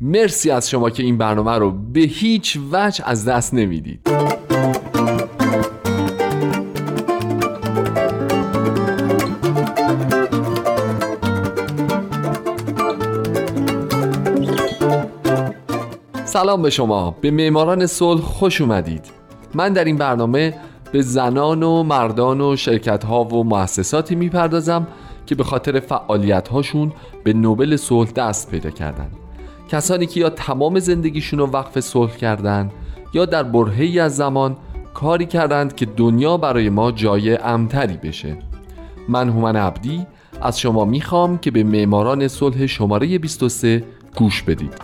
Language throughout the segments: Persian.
مرسی از شما که این برنامه رو به هیچ وجه از دست نمی‌دید. سلام به شما. به معماران صلح خوش اومدید. من در این برنامه به زنان و مردان و شرکت ها و مؤسساتی می‌پردازم که به خاطر فعالیت هاشون به نوبل صلح دست پیدا کردن کسانی که یا تمام زندگیشون رو وقف صلح کردند یا در برهی از زمان کاری کردند که دنیا برای ما جای امتری بشه. من هومن عبدی از شما می‌خوام که به معماران صلح شماره 23 گوش بدید.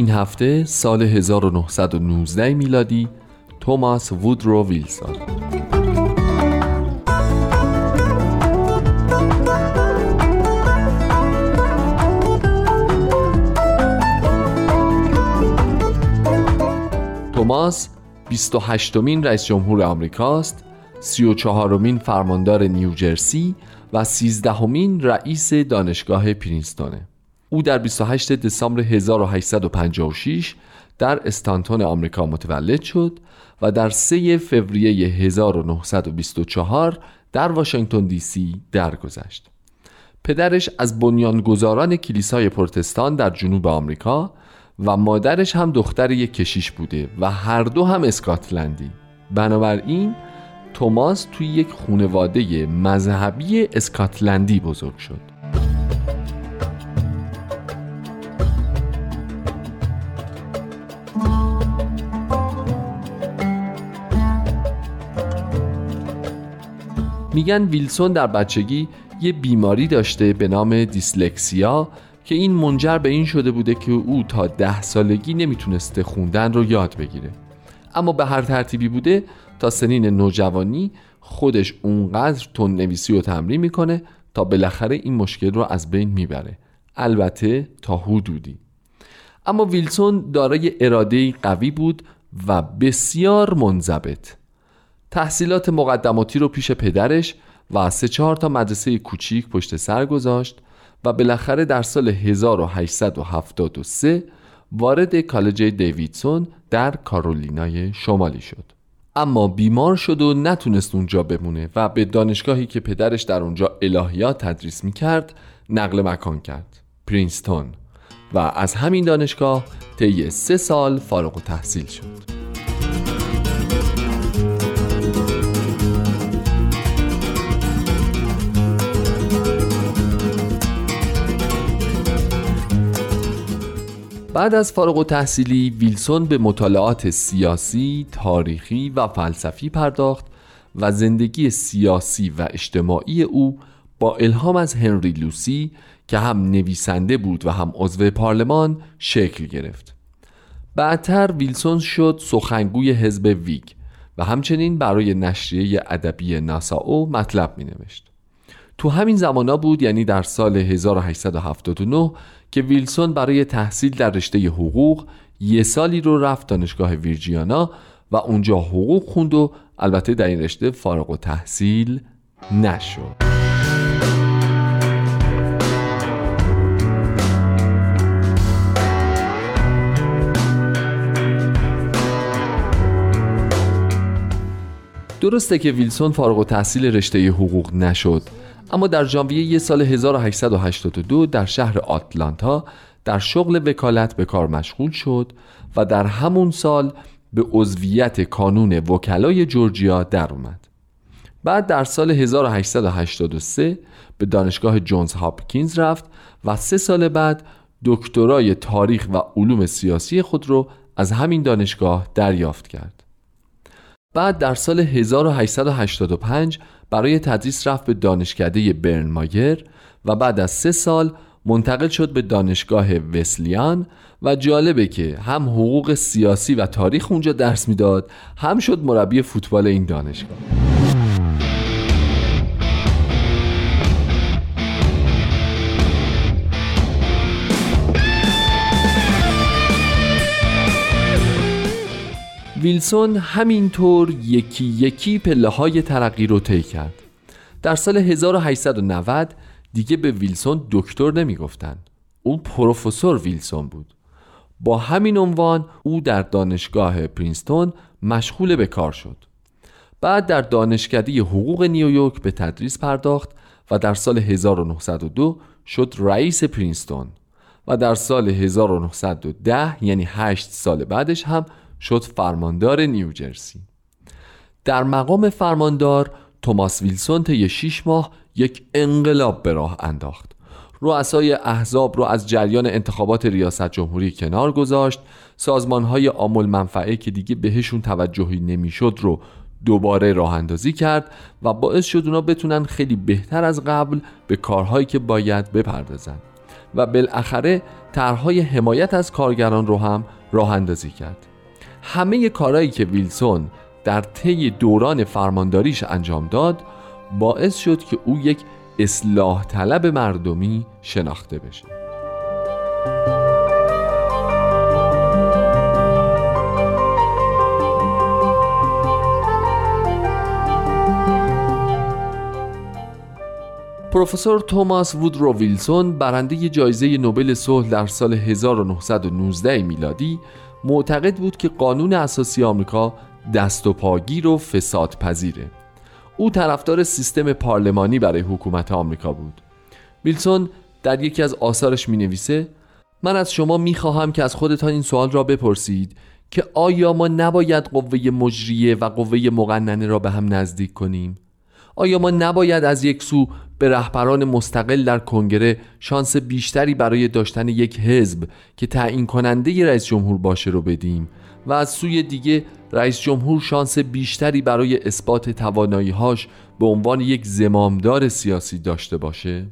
این هفته سال 1919 میلادی توماس وودرو ویلسون. توماس 28 مین رئیس جمهور آمریکاست 34 مین فرماندار نیوجرسی و 13 مین رئیس دانشگاه پرینستونه. او در 28 دسامبر 1856 در استانتون آمریکا متولد شد و در 3 فوریه 1924 در واشنگتن دی سی درگذشت. پدرش از بنیانگذاران کلیسای پرتستان در جنوب آمریکا و مادرش هم دختر یک کشیش بوده و هر دو هم اسکاتلندی. بنابراین توماس توی یک خونواده مذهبی اسکاتلندی بزرگ شد. میگن ویلسون در بچگی یه بیماری داشته به نام دیسلکسیا که این منجر به این شده بوده که او تا ده سالگی نمی‌تونسته خوندن رو یاد بگیره. اما به هر ترتیبی بوده تا سنین نوجوانی خودش اونقدر تون نویسی و تمرین می‌کنه تا بالاخره این مشکل رو از بین می‌بره. البته تا حدودی. اما ویلسون دارای اراده قوی بود و بسیار منضبط. تحصیلات مقدماتی رو پیش پدرش و سه چهار تا مدرسه کوچیک پشت سر گذاشت و بالاخره در سال 1873 وارد کالج دیویدسون در کارولینای شمالی شد. اما بیمار شد و نتونست اونجا بمونه و به دانشگاهی که پدرش در اونجا الهیات تدریس می‌کرد نقل مکان کرد. پرینستون. و از همین دانشگاه طی سه سال فارغ و تحصیل شد. بعد از فارغ و تحصیلی ویلسون به مطالعات سیاسی، تاریخی و فلسفی پرداخت و زندگی سیاسی و اجتماعی او با الهام از هنری لوسی که هم نویسنده بود و هم عضو پارلمان شکل گرفت. بعدتر ویلسون شد سخنگوی حزب ویگ و همچنین برای نشریه ادبی ناساو مطلب می نوشت. تو همین زمانا بود یعنی در سال 1879 که ویلسون برای تحصیل در رشته حقوق یه سالی رو رفت دانشگاه ویرجیانا و اونجا حقوق خوند و البته در این رشته فارغ و تحصیل نشد. درسته که ویلسون فارغ و تحصیل رشته حقوق نشد اما در ژانویه سال 1882 در شهر آتلانتا در شغل وکالت به کار مشغول شد و در همون سال به عضویت کانون وکلای جورجیا در اومد. بعد در سال 1883 به دانشگاه جونز هاپکینز رفت و سه سال بعد دکترای تاریخ و علوم سیاسی خود را از همین دانشگاه دریافت کرد بعد در سال 1885 برای تدریس رفت به دانشکده برنمایر و بعد از سه سال منتقل شد به دانشگاه وسلیان و جالبه که هم حقوق سیاسی و تاریخ اونجا درس می‌داد هم شد مربی فوتبال این دانشگاه. ویلسون همینطور یکی یکی پله های ترقی رو طی کرد. در سال 1890 دیگه به ویلسون دکتر نمی‌گفتن. او پروفسور ویلسون بود. با همین عنوان او در دانشگاه پرینستون مشغول به کار شد. بعد در دانشکده حقوق نیویورک به تدریس پرداخت و در سال 1902 شد رئیس پرینستون و در سال 1910 یعنی 8 سال بعدش هم شد فرماندار نیوجرسی در مقام فرماندار توماس ویلسون طی 6 ماه یک انقلاب به راه انداخت. رؤسای احزاب رو از جریان انتخابات ریاست جمهوری کنار گذاشت. سازمان های آمول منفعه که دیگه بهشون توجهی نمی‌شد رو دوباره راه اندازی کرد و باعث شد اونا بتونن خیلی بهتر از قبل به کارهایی که باید بپردازن. و بالاخره طرحهای حمایت از کارگران رو هم راه اندازی کرد. همه کارهایی که ویلسون در طی دوران فرمانداریش انجام داد باعث شد که او یک اصلاح طلب مردمی شناخته بشه. پروفسور توماس وودرو ویلسون برنده جایزه نوبل صلح در سال 1919 میلادی معتقد بود که قانون اساسی آمریکا دست و پاگیر و فساد پذیره. او طرفدار سیستم پارلمانی برای حکومت آمریکا بود. ویلسون در یکی از آثارش می نویسه من از شما می خواهم که از خودتان این سوال را بپرسید که آیا ما نباید قوه مجریه و قوه مقننه را به هم نزدیک کنیم؟ آیا ما نباید از یک سو به رهبران مستقل در کنگره شانس بیشتری برای داشتن یک حزب که تعیین کننده رئیس جمهور باشه رو بدیم و از سوی دیگه رئیس جمهور شانس بیشتری برای اثبات تواناییهاش به عنوان یک زمامدار سیاسی داشته باشه؟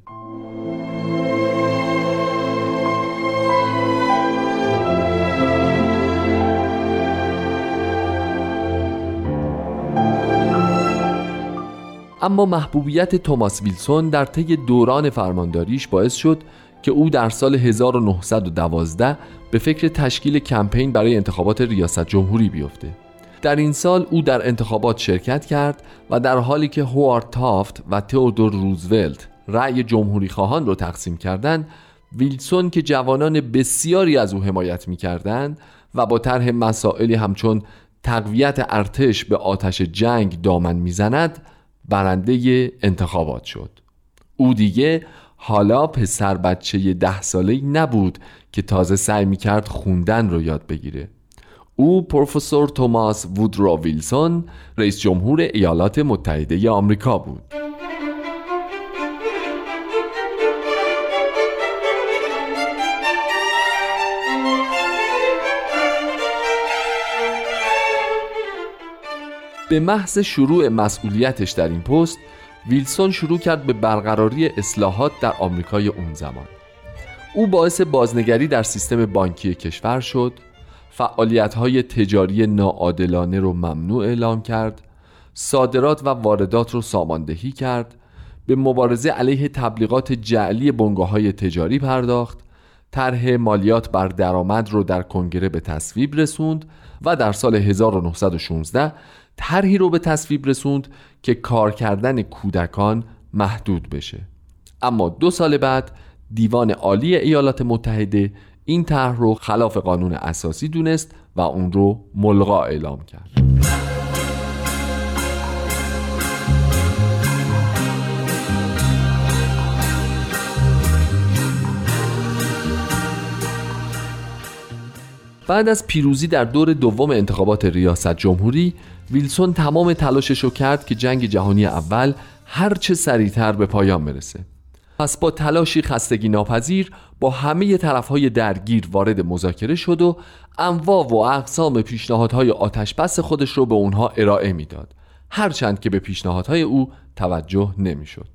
اما محبوبیت توماس ویلسون در طی دوران فرمانداریش باعث شد که او در سال 1912 به فکر تشکیل کمپین برای انتخابات ریاست جمهوری بیفته. در این سال او در انتخابات شرکت کرد و در حالی که هوارد تافت و تئودور روزولت رأی جمهوری خواهان رو تقسیم کردند ویلسون که جوانان بسیاری از او حمایت می کردند و با طرح مسائلی همچون تقویت ارتش به آتش جنگ دامن می‌زند برنده انتخابات شد. او دیگه حالا پسر بچه ده ساله نبود که تازه سعی می‌کرد خوندن رو یاد بگیره. او پروفسور توماس وودرو ویلسون رئیس جمهور ایالات متحده آمریکا بود. به محض شروع مسئولیتش در این پست ویلسون شروع کرد به برقراری اصلاحات در آمریکای اون زمان. او باعث بازنگری در سیستم بانکی کشور شد فعالیت های تجاری ناعادلانه رو ممنوع اعلام کرد صادرات و واردات رو ساماندهی کرد به مبارزه علیه تبلیغات جعلی بنگاه های تجاری پرداخت طرح مالیات بر درآمد رو در کنگره به تصویب رسوند و در سال 1916 طرحی رو به تصویب رسوند که کار کردن کودکان محدود بشه. اما دو سال بعد دیوان عالی ایالات متحده این طرح رو خلاف قانون اساسی دونست و اون رو ملغا اعلام کرد. بعد از پیروزی در دور دوم انتخابات ریاست جمهوری ویلسون تمام تلاشش رو کرد که جنگ جهانی اول هرچه سریعتر به پایان برسه پس با تلاشی خستگی ناپذیر با همه طرفهای درگیر وارد مذاکره شد و انواع و اقسام پیشنهادهای آتشبس خودش رو به اونها ارائه می‌داد هرچند که به پیشنهادهای او توجه نمی‌شد.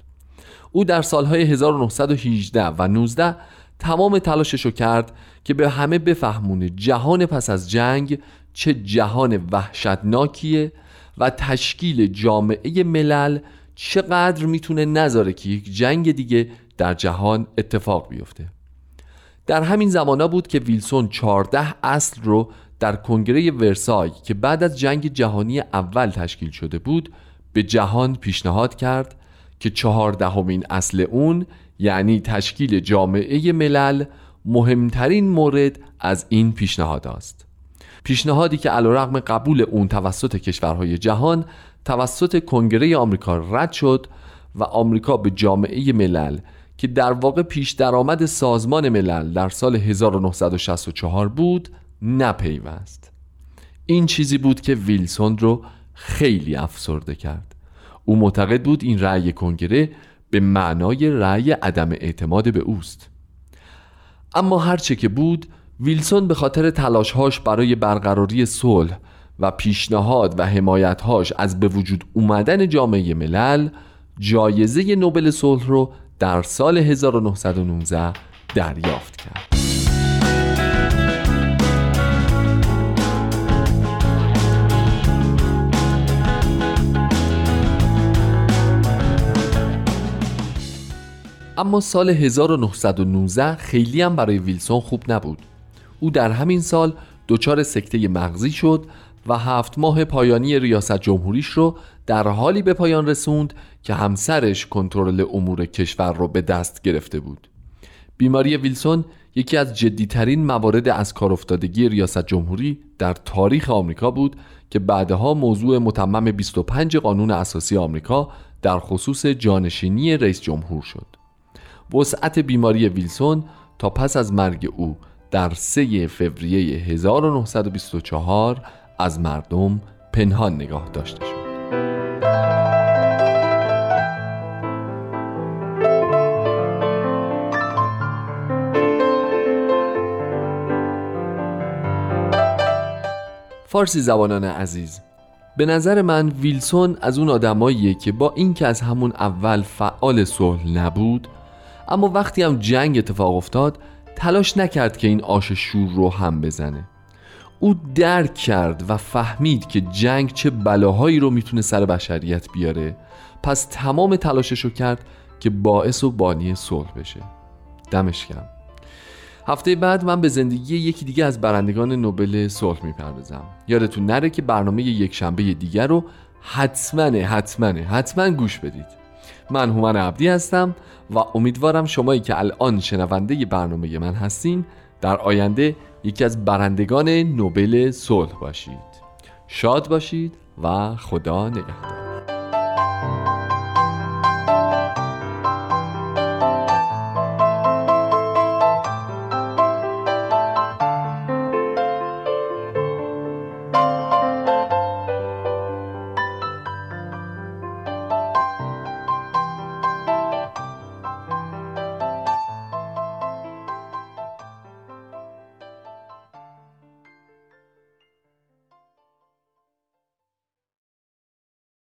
او در سالهای 1918 و 19 تمام تلاشش رو کرد که به همه بفهمونه جهان پس از جنگ چه جهان وحشتناکیه و تشکیل جامعه ملل چقدر می‌تونه نذاره که یک جنگ دیگه در جهان اتفاق بیفته. در همین زمانا بود که ویلسون 14 اصل رو در کنگره ورسای که بعد از جنگ جهانی اول تشکیل شده بود به جهان پیشنهاد کرد که چهاردهمین اصل اون یعنی تشکیل جامعه ملل مهمترین مورد از این پیشنهاد است. پیشنهادی که علیرغم قبول اون توسط کشورهای جهان توسط کنگره آمریکا رد شد و آمریکا به جامعه ملل که در واقع پیش درآمد سازمان ملل در سال 1964 بود نپیوست. این چیزی بود که ویلسون رو خیلی افسرده کرد. او معتقد بود این رأی کنگره به معنای رأی عدم اعتماد به اوست. اما هرچه که بود ویلسون به خاطر تلاشهاش برای برقراری صلح و پیشنهاد و حمایتهاش از به وجود اومدن جامعه ملل جایزه نوبل صلح رو در سال 1919 دریافت کرد. اما سال 1919 خیلی هم برای ویلسون خوب نبود. او در همین سال دچار سکته مغزی شد و هفت ماه پایانی ریاست جمهوریش رو در حالی به پایان رسوند که همسرش کنترل امور کشور رو به دست گرفته بود. بیماری ویلسون یکی از جدیترین موارد از کار افتادگی ریاست جمهوری در تاریخ آمریکا بود که بعدها موضوع متمم 25 قانون اساسی آمریکا در خصوص جانشینی رئیس جمهور شد. وسعت بیماری ویلسون تا پس از مرگ او در 3 فوریه 1924 از مردم پنهان نگاه داشته شد. فارسی زبانان عزیز به نظر من ویلسون از اون آدماییه که با اینکه از همون اول فعال صلح نبود اما وقتی هم جنگ اتفاق افتاد تلاش نکرد که این آش شور رو هم بزنه. او درک کرد و فهمید که جنگ چه بلاهایی رو می‌تونه سر بشریت بیاره. پس تمام تلاشش رو کرد که باعث و بانی صلح بشه. دمش کم هفته بعد من به زندگی یکی دیگه از برندگان نوبل صلح می‌پردازم. یادتون نره که برنامه یک شنبه دیگر رو حتما حتما حتما گوش بدید. من هومن عبدی هستم و امیدوارم شمایی که الان شنونده برنامه من هستین در آینده یکی از برندگان نوبل صلح باشید. شاد باشید و خدا نگهدار.